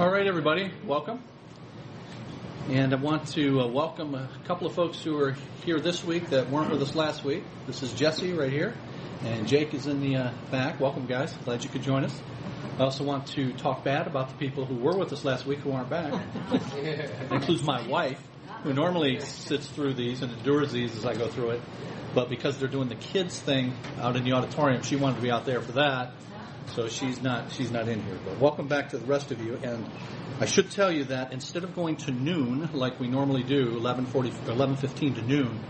All right, everybody, welcome. And I want to uh, welcome a couple of folks who are here this week that weren't with us last week. This is Jesse right here, and Jake is in the uh, back. Welcome, guys. Glad you could join us. I also want to talk bad about the people who were with us last week who aren't back. That includes my wife, who normally sits through these and endures these as I go through it. But because they're doing the kids thing out in the auditorium, she wanted to be out there for that. So she's not she's not in here. But welcome back to the rest of you. And I should tell you that instead of going to noon like we normally do, 11:40 11:15 to noon,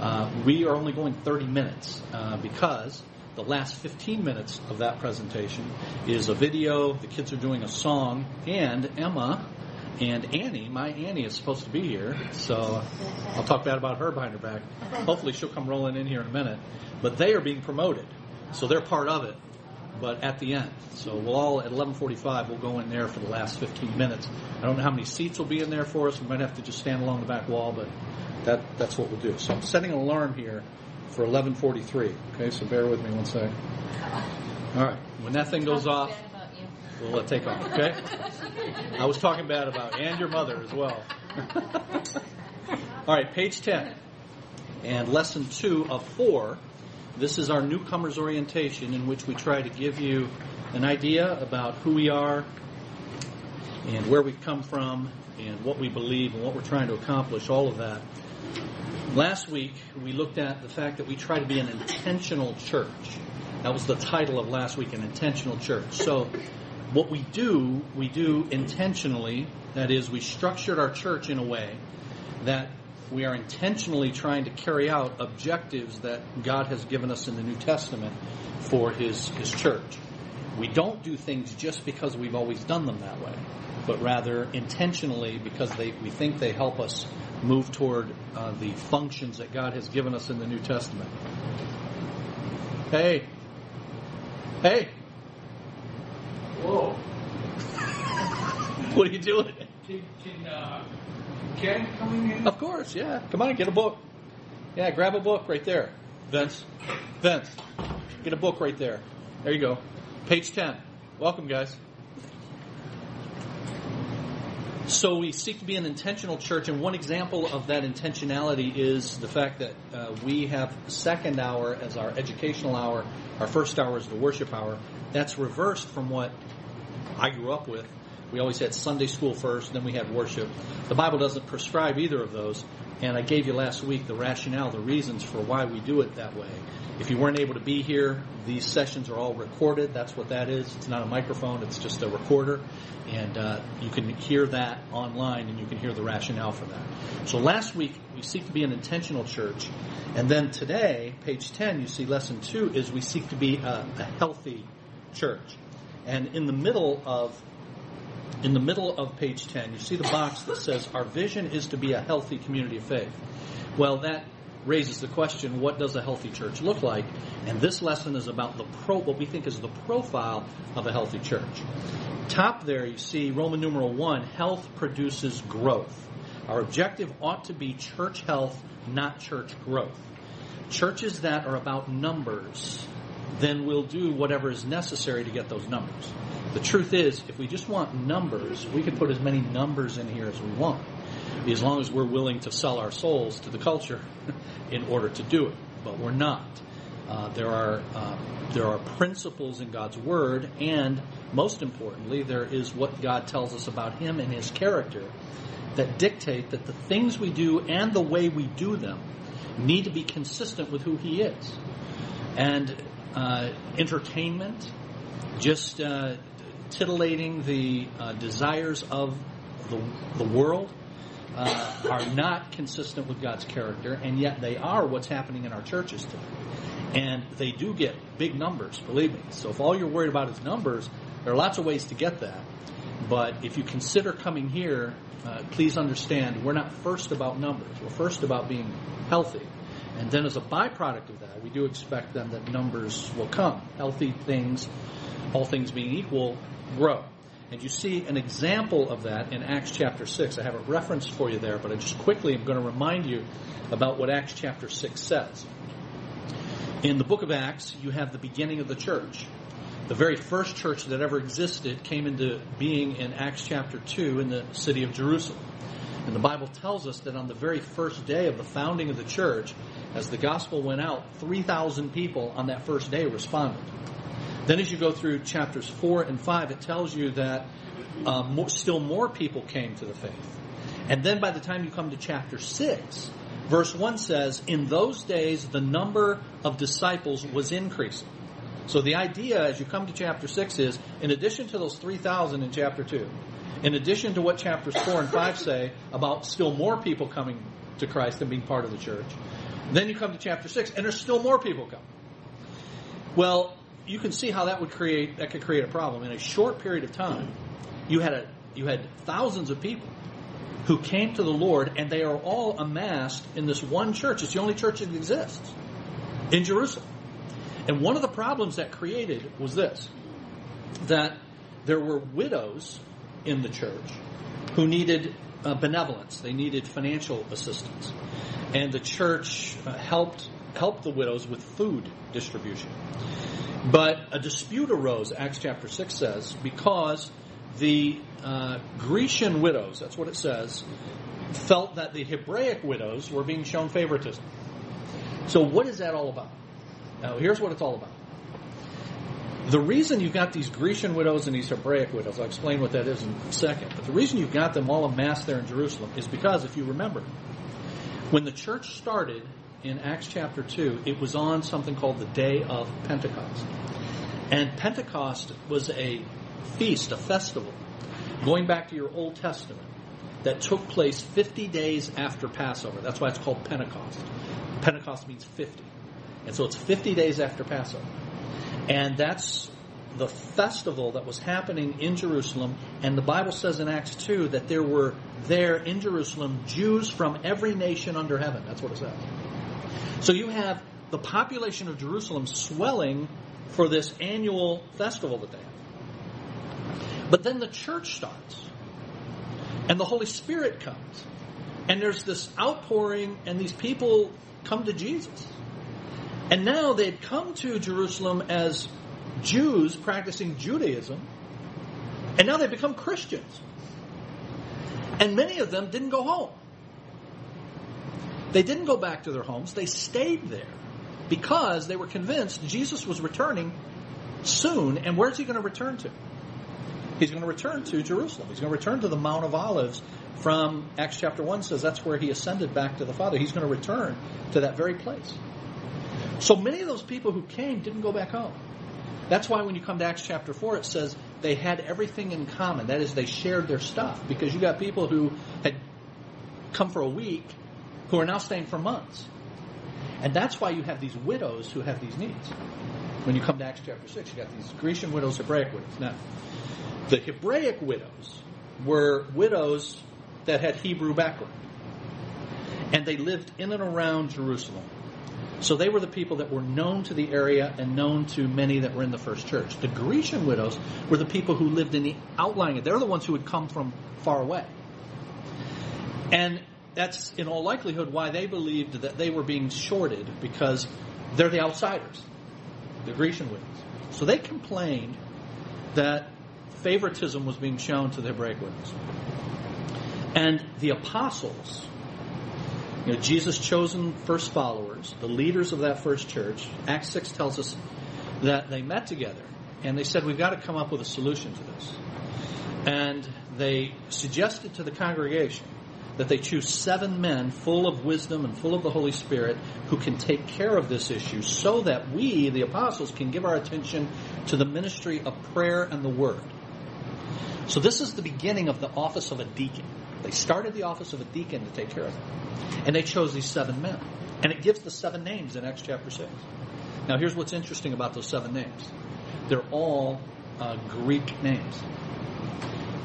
uh, we are only going 30 minutes uh, because the last 15 minutes of that presentation is a video. The kids are doing a song, and Emma and Annie, my Annie, is supposed to be here. So I'll talk bad about her behind her back. Hopefully she'll come rolling in here in a minute. But they are being promoted, so they're part of it but at the end. So we'll all at 11:45 we'll go in there for the last 15 minutes. I don't know how many seats will be in there for us. We might have to just stand along the back wall, but that that's what we'll do. So I'm setting an alarm here for 11:43. Okay, so bear with me one second. All right, when that thing goes off, we'll uh, take off. Okay. I was talking bad about and your mother as well. all right, page 10 and lesson two of four this is our newcomers orientation in which we try to give you an idea about who we are and where we've come from and what we believe and what we're trying to accomplish, all of that. Last week, we looked at the fact that we try to be an intentional church. That was the title of last week, an intentional church. So, what we do, we do intentionally. That is, we structured our church in a way that we are intentionally trying to carry out objectives that God has given us in the New Testament for His, His church. We don't do things just because we've always done them that way, but rather intentionally because they, we think they help us move toward uh, the functions that God has given us in the New Testament. Hey. Hey. Whoa. what are you doing? Can, can, uh, Coming in? Of course, yeah. Come on, get a book. Yeah, grab a book right there. Vince. Vince. Get a book right there. There you go. Page 10. Welcome, guys. So we seek to be an intentional church, and one example of that intentionality is the fact that uh, we have second hour as our educational hour. Our first hour is the worship hour. That's reversed from what I grew up with. We always had Sunday school first, then we had worship. The Bible doesn't prescribe either of those, and I gave you last week the rationale, the reasons for why we do it that way. If you weren't able to be here, these sessions are all recorded. That's what that is. It's not a microphone, it's just a recorder. And uh, you can hear that online and you can hear the rationale for that. So last week, we seek to be an intentional church. And then today, page 10, you see lesson 2 is we seek to be a, a healthy church. And in the middle of in the middle of page 10, you see the box that says, Our vision is to be a healthy community of faith. Well, that raises the question, what does a healthy church look like? And this lesson is about the pro, what we think is the profile of a healthy church. Top there, you see Roman numeral 1, health produces growth. Our objective ought to be church health, not church growth. Churches that are about numbers, then we'll do whatever is necessary to get those numbers. The truth is, if we just want numbers, we can put as many numbers in here as we want, as long as we're willing to sell our souls to the culture in order to do it. But we're not. Uh, there are uh, there are principles in God's word, and most importantly, there is what God tells us about Him and His character that dictate that the things we do and the way we do them need to be consistent with who He is. And uh, entertainment, just uh, titillating the uh, desires of the, the world uh, are not consistent with God's character, and yet they are what's happening in our churches today. And they do get big numbers, believe me. So if all you're worried about is numbers, there are lots of ways to get that. But if you consider coming here, uh, please understand we're not first about numbers. We're first about being healthy. And then as a byproduct of that, we do expect then that numbers will come. Healthy things, all things being equal, grow. And you see an example of that in Acts chapter 6. I have a reference for you there, but I just quickly am going to remind you about what Acts chapter 6 says. In the book of Acts, you have the beginning of the church. The very first church that ever existed came into being in Acts chapter 2 in the city of Jerusalem. And the Bible tells us that on the very first day of the founding of the church, as the gospel went out, 3,000 people on that first day responded. Then, as you go through chapters 4 and 5, it tells you that uh, more, still more people came to the faith. And then by the time you come to chapter 6, verse 1 says, In those days the number of disciples was increasing. So the idea as you come to chapter 6 is, in addition to those 3,000 in chapter 2, in addition to what chapters 4 and 5 say about still more people coming to Christ and being part of the church, then you come to chapter 6 and there's still more people coming. Well, you can see how that would create that could create a problem. In a short period of time, you had a you had thousands of people who came to the Lord and they are all amassed in this one church. It's the only church that exists in Jerusalem. And one of the problems that created was this that there were widows in the church who needed uh, benevolence, they needed financial assistance. And the church uh, helped the widows with food distribution. But a dispute arose, Acts chapter 6 says, because the uh, Grecian widows, that's what it says, felt that the Hebraic widows were being shown favoritism. So, what is that all about? Now, here's what it's all about. The reason you've got these Grecian widows and these Hebraic widows, I'll explain what that is in a second, but the reason you've got them all amassed there in Jerusalem is because, if you remember, when the church started in Acts chapter 2, it was on something called the Day of Pentecost. And Pentecost was a feast, a festival, going back to your Old Testament, that took place 50 days after Passover. That's why it's called Pentecost. Pentecost means 50. And so it's 50 days after Passover. And that's the festival that was happening in Jerusalem. And the Bible says in Acts 2 that there were there in Jerusalem Jews from every nation under heaven. That's what it says. So you have the population of Jerusalem swelling for this annual festival that they have. But then the church starts. And the Holy Spirit comes. And there's this outpouring, and these people come to Jesus. And now they'd come to Jerusalem as Jews practicing Judaism, and now they've become Christians. And many of them didn't go home. They didn't go back to their homes, they stayed there because they were convinced Jesus was returning soon. And where's he going to return to? He's going to return to Jerusalem. He's going to return to the Mount of Olives from Acts chapter 1 says that's where he ascended back to the Father. He's going to return to that very place. So many of those people who came didn't go back home. That's why when you come to Acts chapter 4, it says they had everything in common. That is, they shared their stuff. Because you got people who had come for a week who are now staying for months. And that's why you have these widows who have these needs. When you come to Acts chapter 6, you got these Grecian widows, Hebraic widows. Now, the Hebraic widows were widows that had Hebrew background. And they lived in and around Jerusalem. So they were the people that were known to the area and known to many that were in the first church. The Grecian widows were the people who lived in the outlying. They're the ones who had come from far away. And that's in all likelihood why they believed that they were being shorted because they're the outsiders, the Grecian widows. So they complained that favoritism was being shown to the Hebraic widows. And the apostles, you know, Jesus' chosen first followers, the leaders of that first church, Acts 6 tells us that they met together and they said, We've got to come up with a solution to this. And they suggested to the congregation that they choose seven men full of wisdom and full of the Holy Spirit who can take care of this issue so that we, the apostles, can give our attention to the ministry of prayer and the word. So this is the beginning of the office of a deacon. They started the office of a deacon to take care of it. And they chose these seven men. And it gives the seven names in Acts chapter 6. Now here's what's interesting about those seven names. They're all uh, Greek names.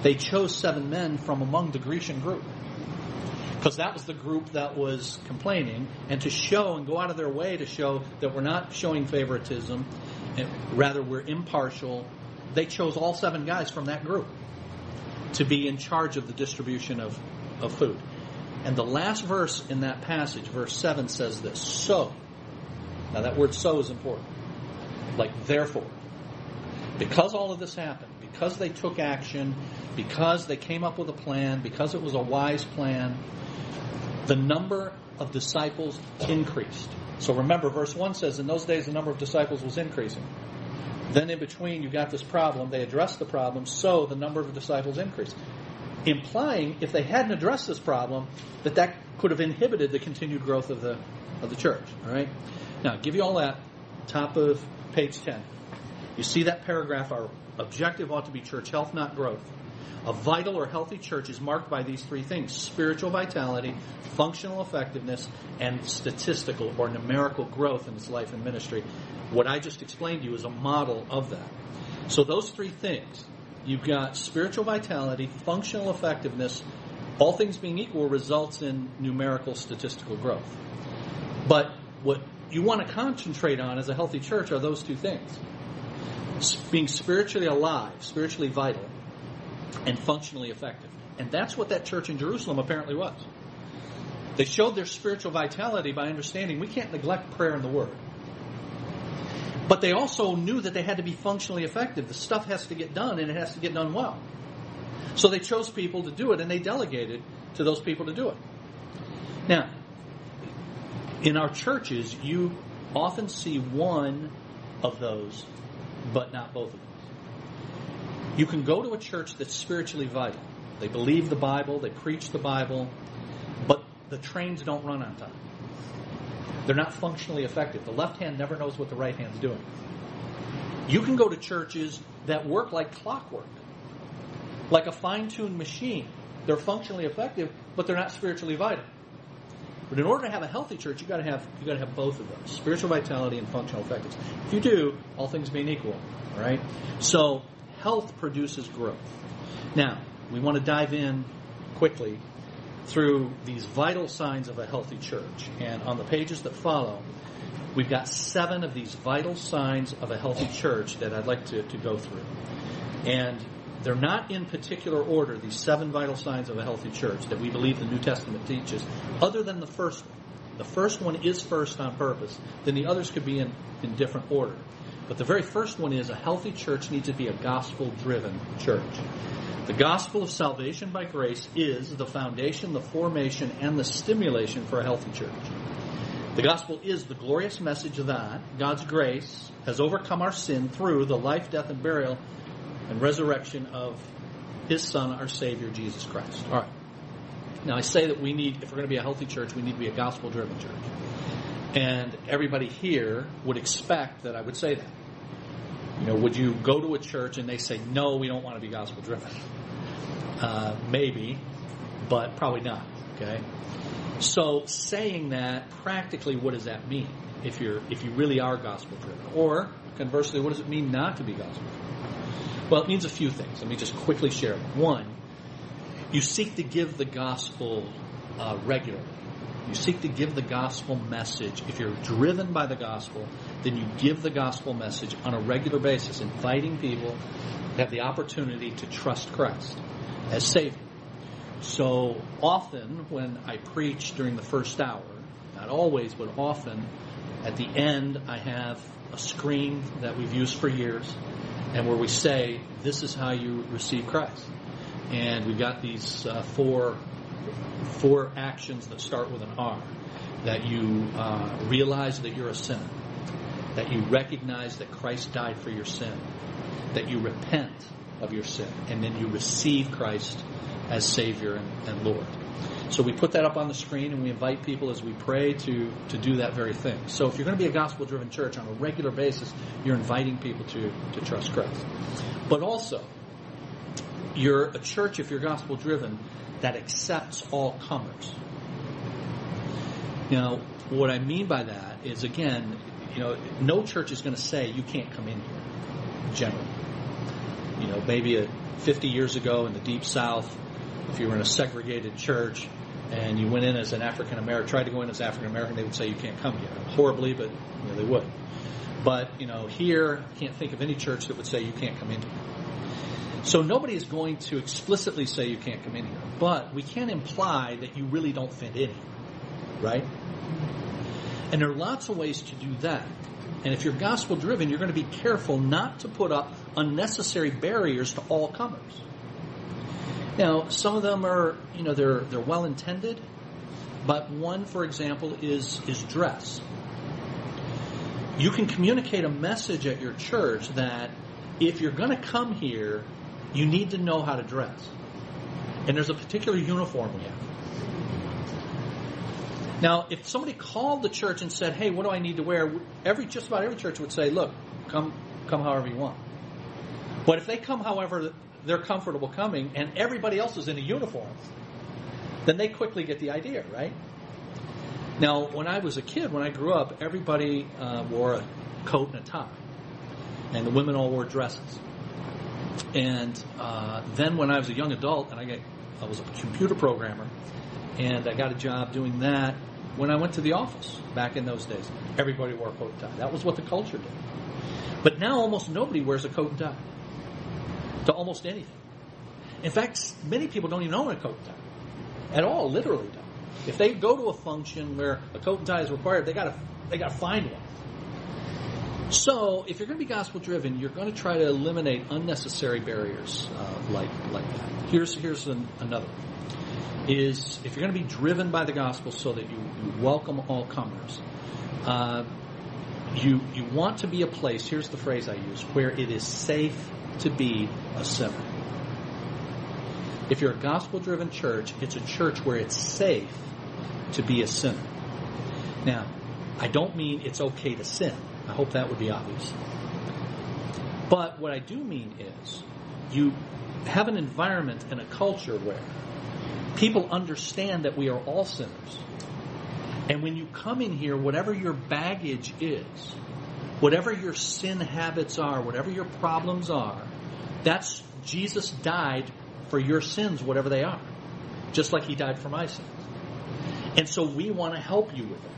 They chose seven men from among the Grecian group because that was the group that was complaining, and to show and go out of their way to show that we're not showing favoritism, and rather we're impartial. They chose all seven guys from that group to be in charge of the distribution of, of food. And the last verse in that passage, verse 7, says this So, now that word so is important. Like, therefore. Because all of this happened, because they took action, because they came up with a plan, because it was a wise plan, the number of disciples increased. So remember, verse 1 says, In those days the number of disciples was increasing. Then in between, you got this problem. They addressed the problem, so the number of disciples increased. Implying, if they hadn't addressed this problem, that that could have inhibited the continued growth of the, of the church. All right? Now, give you all that, top of page 10. You see that paragraph, our objective ought to be church health, not growth. A vital or healthy church is marked by these three things spiritual vitality, functional effectiveness, and statistical or numerical growth in its life and ministry. What I just explained to you is a model of that. So, those three things you've got spiritual vitality, functional effectiveness, all things being equal, results in numerical statistical growth. But what you want to concentrate on as a healthy church are those two things being spiritually alive, spiritually vital, and functionally effective. And that's what that church in Jerusalem apparently was. They showed their spiritual vitality by understanding we can't neglect prayer and the Word. But they also knew that they had to be functionally effective. The stuff has to get done and it has to get done well. So they chose people to do it and they delegated to those people to do it. Now, in our churches, you often see one of those, but not both of them. You can go to a church that's spiritually vital. They believe the Bible, they preach the Bible, but the trains don't run on time. They're not functionally effective. The left hand never knows what the right hand's doing. You can go to churches that work like clockwork, like a fine tuned machine. They're functionally effective, but they're not spiritually vital. But in order to have a healthy church, you've got to have you've got to have both of those: spiritual vitality and functional effectiveness. If you do, all things being equal, all right. So health produces growth. Now, we want to dive in quickly through these vital signs of a healthy church. And on the pages that follow, we've got seven of these vital signs of a healthy church that I'd like to, to go through. And they're not in particular order, these seven vital signs of a healthy church that we believe the New Testament teaches, other than the first one. The first one is first on purpose, then the others could be in, in different order. But the very first one is a healthy church needs to be a gospel driven church. The gospel of salvation by grace is the foundation, the formation, and the stimulation for a healthy church. The gospel is the glorious message that God's grace has overcome our sin through the life, death, and burial and resurrection of His Son, our Savior, Jesus Christ. All right. Now, I say that we need, if we're going to be a healthy church, we need to be a gospel driven church. And everybody here would expect that I would say that. You know, would you go to a church and they say, no, we don't want to be gospel driven? Uh, maybe, but probably not. Okay. So saying that practically, what does that mean? If you're if you really are gospel driven, or conversely, what does it mean not to be gospel driven? Well, it means a few things. Let me just quickly share. One, you seek to give the gospel uh, regularly. You seek to give the gospel message. If you're driven by the gospel, then you give the gospel message on a regular basis, inviting people to have the opportunity to trust Christ as Savior. So often when I preach during the first hour, not always, but often, at the end I have a screen that we've used for years and where we say, this is how you receive Christ. And we've got these uh, four, four actions that start with an R. That you uh, realize that you're a sinner. That you recognize that Christ died for your sin. That you repent of your sin. And then you receive Christ as Savior and, and Lord. So we put that up on the screen and we invite people as we pray to, to do that very thing. So if you're going to be a gospel driven church on a regular basis, you're inviting people to, to trust Christ. But also, you're a church, if you're gospel driven, that accepts all comers. Now, what I mean by that is, again, you know, no church is going to say you can't come in here, generally. You know, maybe a, 50 years ago in the deep south, if you were in a segregated church and you went in as an African American, tried to go in as African American, they would say you can't come here. Horribly, but you know, they would. But you know, here, I can't think of any church that would say you can't come in here. So nobody is going to explicitly say you can't come in here, but we can't imply that you really don't fit in right? And there are lots of ways to do that. And if you're gospel driven, you're going to be careful not to put up unnecessary barriers to all comers. Now, some of them are, you know, they're they're well intended, but one, for example, is is dress. You can communicate a message at your church that if you're going to come here, you need to know how to dress. And there's a particular uniform we have. Now, if somebody called the church and said, "Hey, what do I need to wear?" Every just about every church would say, "Look, come come however you want." But if they come however they're comfortable coming and everybody else is in a uniform, then they quickly get the idea, right? Now, when I was a kid, when I grew up, everybody uh, wore a coat and a tie, and the women all wore dresses. And uh, then, when I was a young adult, and I, got, I was a computer programmer, and I got a job doing that. When I went to the office back in those days, everybody wore a coat and tie. That was what the culture did. But now almost nobody wears a coat and tie to almost anything. In fact, many people don't even own a coat and tie at all. Literally, don't. If they go to a function where a coat and tie is required, they gotta they gotta find one. So, if you're going to be gospel driven, you're going to try to eliminate unnecessary barriers uh, like like that. Here's here's an, another is if you're going to be driven by the gospel so that you, you welcome all comers, uh, you you want to be a place. Here's the phrase I use: where it is safe to be a sinner. If you're a gospel driven church, it's a church where it's safe to be a sinner. Now, I don't mean it's okay to sin. I hope that would be obvious. But what I do mean is you have an environment and a culture where people understand that we are all sinners. And when you come in here, whatever your baggage is, whatever your sin habits are, whatever your problems are, that's Jesus died for your sins, whatever they are. Just like he died for my sins. And so we want to help you with it.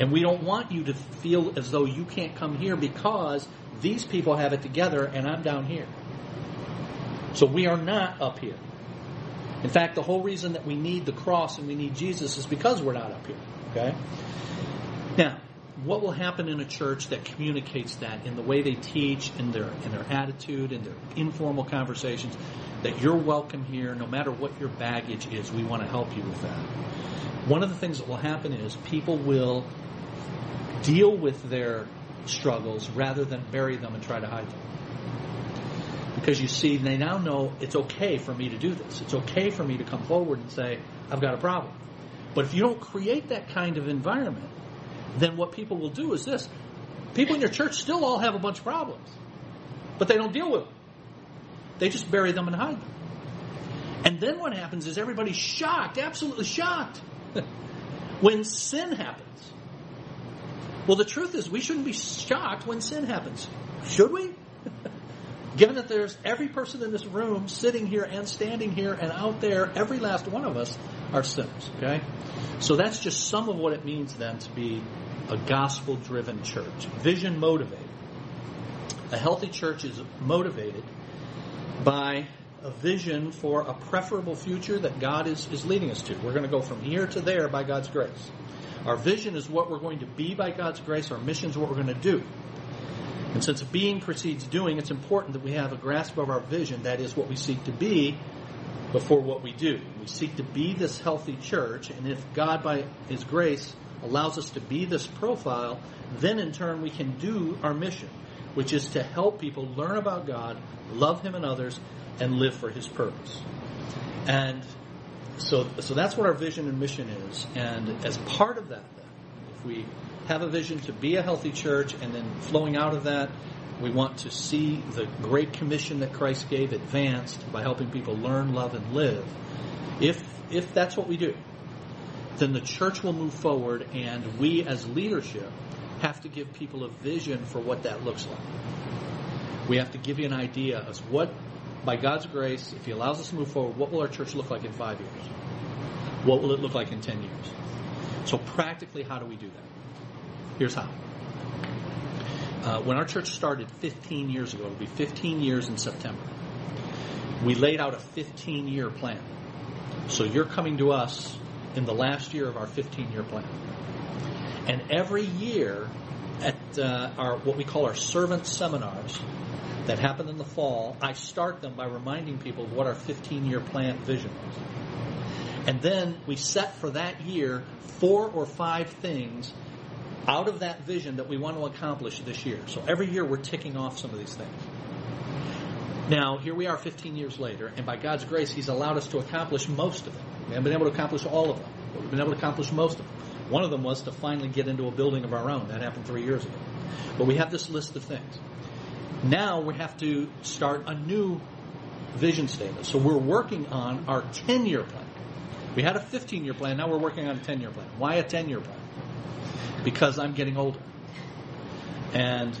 And we don't want you to feel as though you can't come here because these people have it together and I'm down here. So we are not up here. In fact, the whole reason that we need the cross and we need Jesus is because we're not up here. Okay? Now, what will happen in a church that communicates that in the way they teach, in their in their attitude, in their informal conversations, that you're welcome here no matter what your baggage is. We want to help you with that. One of the things that will happen is people will deal with their struggles rather than bury them and try to hide them. Because you see, they now know it's okay for me to do this. It's okay for me to come forward and say, I've got a problem. But if you don't create that kind of environment, then what people will do is this. People in your church still all have a bunch of problems, but they don't deal with them. They just bury them and hide them. And then what happens is everybody's shocked, absolutely shocked, when sin happens. Well, the truth is, we shouldn't be shocked when sin happens. Should we? Given that there's every person in this room sitting here and standing here and out there, every last one of us are sinners, okay? So that's just some of what it means then to be a gospel driven church. Vision motivated. A healthy church is motivated by a vision for a preferable future that God is, is leading us to. We're going to go from here to there by God's grace. Our vision is what we're going to be by God's grace. Our mission is what we're going to do. And since being precedes doing, it's important that we have a grasp of our vision. That is what we seek to be before what we do. We seek to be this healthy church, and if God, by His grace, allows us to be this profile, then in turn we can do our mission, which is to help people learn about God, love Him and others, and live for His purpose. And so, so that's what our vision and mission is. And as part of that, then, if we have a vision to be a healthy church, and then flowing out of that, we want to see the great commission that Christ gave advanced by helping people learn, love, and live. If if that's what we do, then the church will move forward, and we as leadership have to give people a vision for what that looks like. We have to give you an idea as what, by God's grace, if He allows us to move forward, what will our church look like in five years? What will it look like in ten years? So practically, how do we do that? Here's how. Uh, when our church started 15 years ago, it'll be 15 years in September. We laid out a 15 year plan. So you're coming to us in the last year of our 15 year plan. And every year at uh, our what we call our servant seminars that happen in the fall, I start them by reminding people of what our 15-year plan vision is. And then we set for that year four or five things out of that vision that we want to accomplish this year. So every year we're ticking off some of these things. Now, here we are 15 years later, and by God's grace, He's allowed us to accomplish most of them. We haven't been able to accomplish all of them, but we've been able to accomplish most of them. One of them was to finally get into a building of our own. That happened three years ago. But we have this list of things. Now we have to start a new vision statement. So we're working on our 10 year plan. We had a 15 year plan, now we're working on a 10 year plan. Why a 10 year plan? Because I'm getting older. And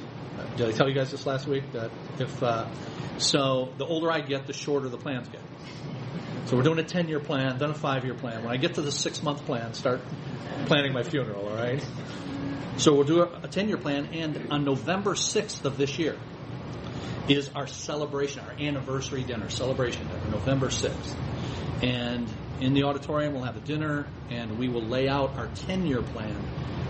did I tell you guys this last week that if uh, so, the older I get, the shorter the plans get. So we're doing a 10 year plan, then a five year plan. When I get to the six month plan, start planning my funeral, all right? So we'll do a 10 year plan, and on November 6th of this year is our celebration, our anniversary dinner, celebration dinner, November 6th. And in the auditorium, we'll have a dinner, and we will lay out our 10 year plan.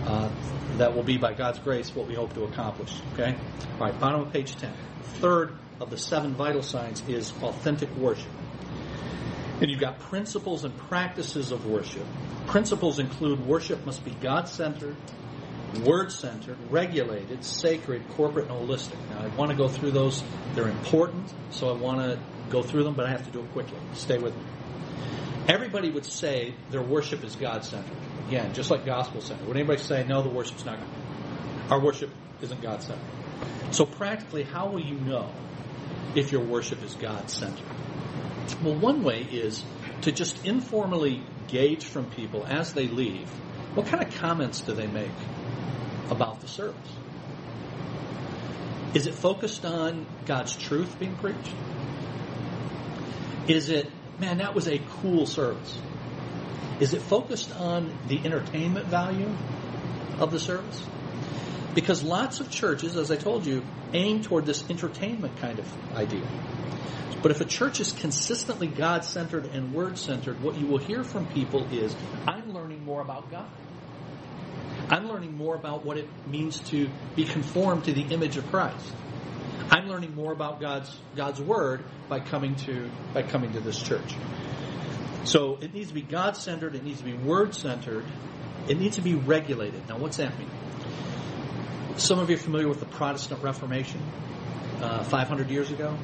Uh, that will be, by God's grace, what we hope to accomplish. Okay? All right, bottom of page 10. Third of the seven vital signs is authentic worship. And you've got principles and practices of worship. Principles include worship must be God centered, word centered, regulated, sacred, corporate, and holistic. Now, I want to go through those. They're important, so I want to go through them, but I have to do it quickly. Stay with me. Everybody would say their worship is God centered. Again, just like gospel centered. Would anybody say, no, the worship's not God? Our worship isn't God centered. So, practically, how will you know if your worship is God centered? Well, one way is to just informally gauge from people as they leave what kind of comments do they make about the service? Is it focused on God's truth being preached? Is it, man, that was a cool service? Is it focused on the entertainment value of the service? Because lots of churches, as I told you, aim toward this entertainment kind of idea. But if a church is consistently God centered and word centered, what you will hear from people is, I'm learning more about God. I'm learning more about what it means to be conformed to the image of Christ. I'm learning more about God's God's word by coming to by coming to this church. So it needs to be God centered, it needs to be word centered, it needs to be regulated. Now what's that mean? Some of you are familiar with the Protestant Reformation, uh, 500 years ago.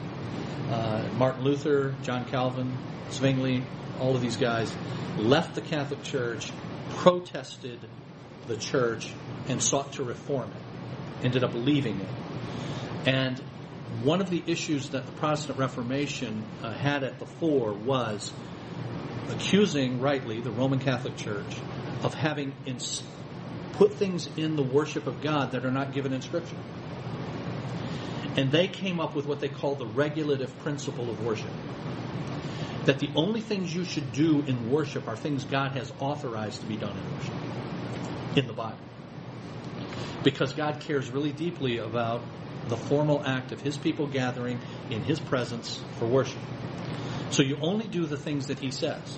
Uh, Martin Luther, John Calvin, Zwingli, all of these guys left the Catholic Church, protested the church, and sought to reform it. Ended up leaving it. And one of the issues that the Protestant Reformation uh, had at the fore was accusing, rightly, the Roman Catholic Church of having ins- put things in the worship of God that are not given in Scripture. And they came up with what they call the regulative principle of worship. That the only things you should do in worship are things God has authorized to be done in worship in the Bible. Because God cares really deeply about the formal act of His people gathering in His presence for worship. So you only do the things that He says.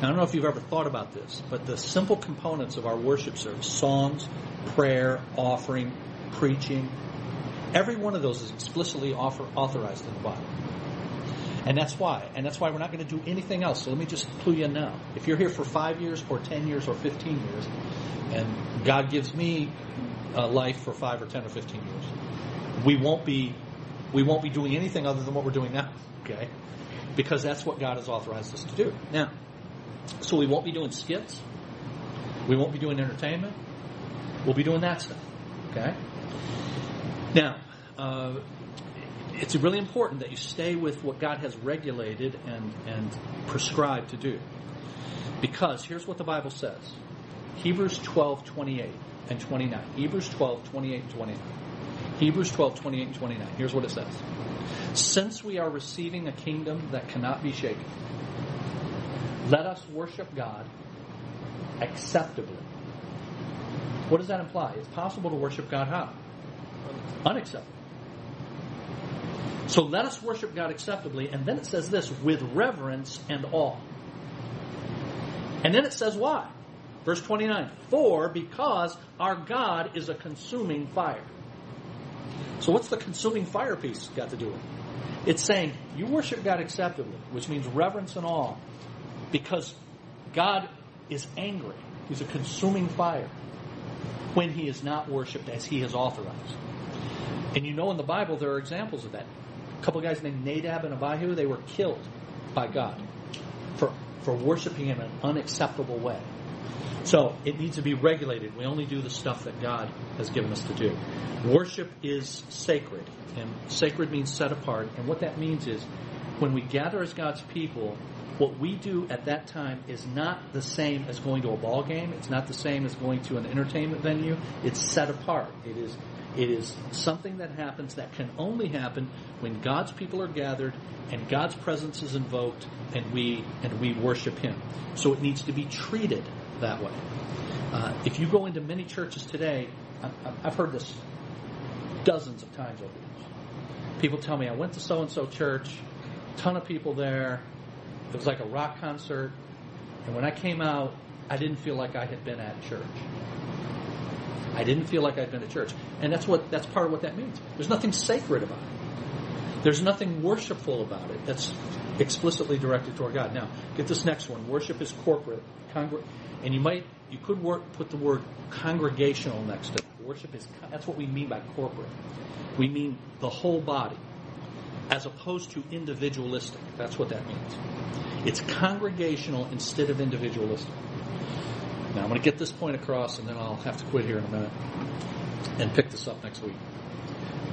Now, I don't know if you've ever thought about this, but the simple components of our worship service songs, prayer, offering, preaching every one of those is explicitly offer, authorized in the Bible. And that's why. And that's why we're not going to do anything else. So let me just clue you in now. If you're here for five years or 10 years or 15 years, and God gives me a life for five or 10 or 15 years, we won't be, we won't be doing anything other than what we're doing now. Okay? Because that's what God has authorized us to do. Now, so we won't be doing skits. We won't be doing entertainment. We'll be doing that stuff. Okay? Now, uh, it's really important that you stay with what God has regulated and, and prescribed to do. Because here's what the Bible says Hebrews 12, 28 and 29. Hebrews 12, 28 and 29. Hebrews 12, 28 and 29. Here's what it says. Since we are receiving a kingdom that cannot be shaken, let us worship God acceptably. What does that imply? It's possible to worship God how? Unacceptable. So let us worship God acceptably. And then it says this with reverence and awe. And then it says why? Verse 29 For because our God is a consuming fire. So, what's the consuming fire piece got to do with it? It's saying you worship God acceptably, which means reverence and awe, because God is angry. He's a consuming fire when he is not worshipped as he has authorized. And you know in the Bible there are examples of that. Couple guys named Nadab and Abihu, they were killed by God for, for worshiping in an unacceptable way. So it needs to be regulated. We only do the stuff that God has given us to do. Worship is sacred, and sacred means set apart. And what that means is when we gather as God's people, what we do at that time is not the same as going to a ball game. It's not the same as going to an entertainment venue. It's set apart. It is it is something that happens that can only happen when God's people are gathered and God's presence is invoked and we and we worship Him. So it needs to be treated that way. Uh, if you go into many churches today, I, I've heard this dozens of times over the years. People tell me I went to so and so church, ton of people there. It was like a rock concert, and when I came out, I didn't feel like I had been at church. I didn't feel like I'd been to church. And that's what that's part of what that means. There's nothing sacred about it. There's nothing worshipful about it that's explicitly directed toward God. Now, get this next one. Worship is corporate. Congr- and you might you could work, put the word congregational next to it. Worship is that's what we mean by corporate. We mean the whole body as opposed to individualistic. That's what that means. It's congregational instead of individualistic. Now I'm going to get this point across, and then I'll have to quit here in a minute and pick this up next week.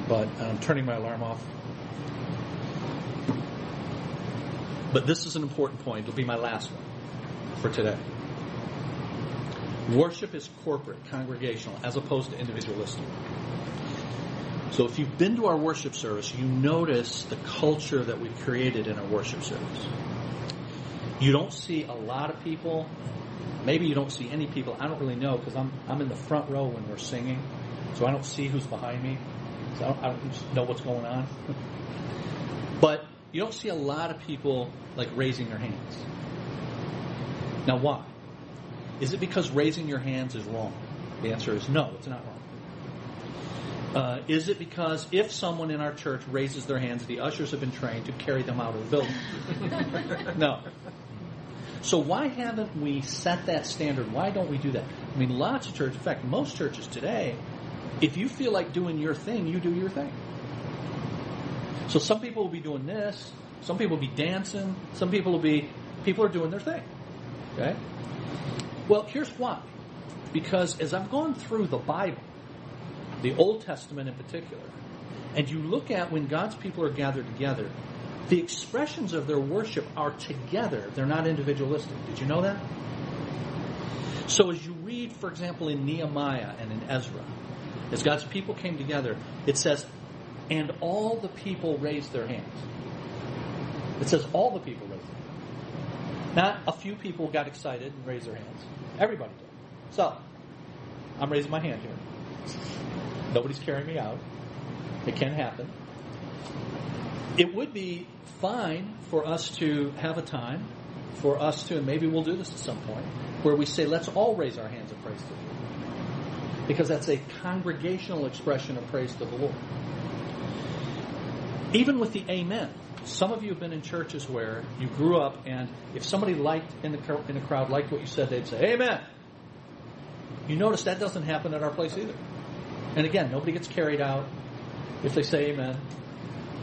But I'm turning my alarm off. But this is an important point. It'll be my last one for today. Worship is corporate, congregational, as opposed to individualistic. So if you've been to our worship service, you notice the culture that we've created in our worship service. You don't see a lot of people Maybe you don't see any people. I don't really know because I'm I'm in the front row when we're singing, so I don't see who's behind me. So I don't, I don't know what's going on. but you don't see a lot of people like raising their hands. Now, why? Is it because raising your hands is wrong? The answer is no, it's not wrong. Uh, is it because if someone in our church raises their hands, the ushers have been trained to carry them out of the building? no. So why haven't we set that standard? Why don't we do that? I mean, lots of churches, in fact, most churches today, if you feel like doing your thing, you do your thing. So some people will be doing this, some people will be dancing, some people will be, people are doing their thing. Okay? Well, here's why. Because as I've gone through the Bible, the Old Testament in particular, and you look at when God's people are gathered together, the expressions of their worship are together. They're not individualistic. Did you know that? So as you read, for example, in Nehemiah and in Ezra, as God's people came together, it says, and all the people raised their hands. It says all the people raised their hands. Not a few people got excited and raised their hands. Everybody did. So, I'm raising my hand here. Nobody's carrying me out. It can't happen. It would be fine for us to have a time for us to, and maybe we'll do this at some point, where we say, let's all raise our hands of praise to the Lord. Because that's a congregational expression of praise to the Lord. Even with the amen, some of you have been in churches where you grew up, and if somebody liked in the in the crowd liked what you said, they'd say amen. You notice that doesn't happen at our place either. And again, nobody gets carried out if they say amen.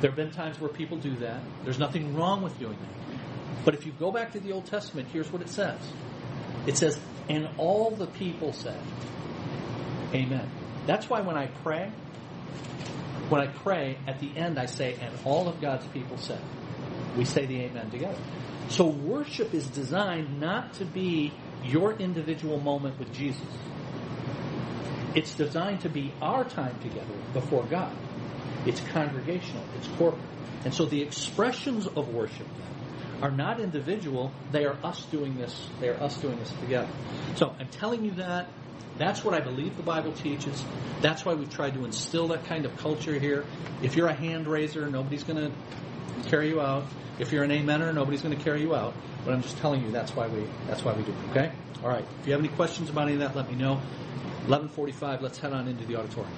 There have been times where people do that. There's nothing wrong with doing that. But if you go back to the Old Testament, here's what it says it says, and all the people said, Amen. That's why when I pray, when I pray, at the end I say, and all of God's people said. We say the Amen together. So worship is designed not to be your individual moment with Jesus. It's designed to be our time together before God. It's congregational. It's corporate. And so the expressions of worship are not individual. They are us doing this. They are us doing this together. So I'm telling you that. That's what I believe the Bible teaches. That's why we've tried to instill that kind of culture here. If you're a hand raiser, nobody's going to carry you out. If you're an amener, nobody's going to carry you out. But I'm just telling you that's why we that's why we do it. Okay. All right. If you have any questions about any of that, let me know. 11:45. Let's head on into the auditorium.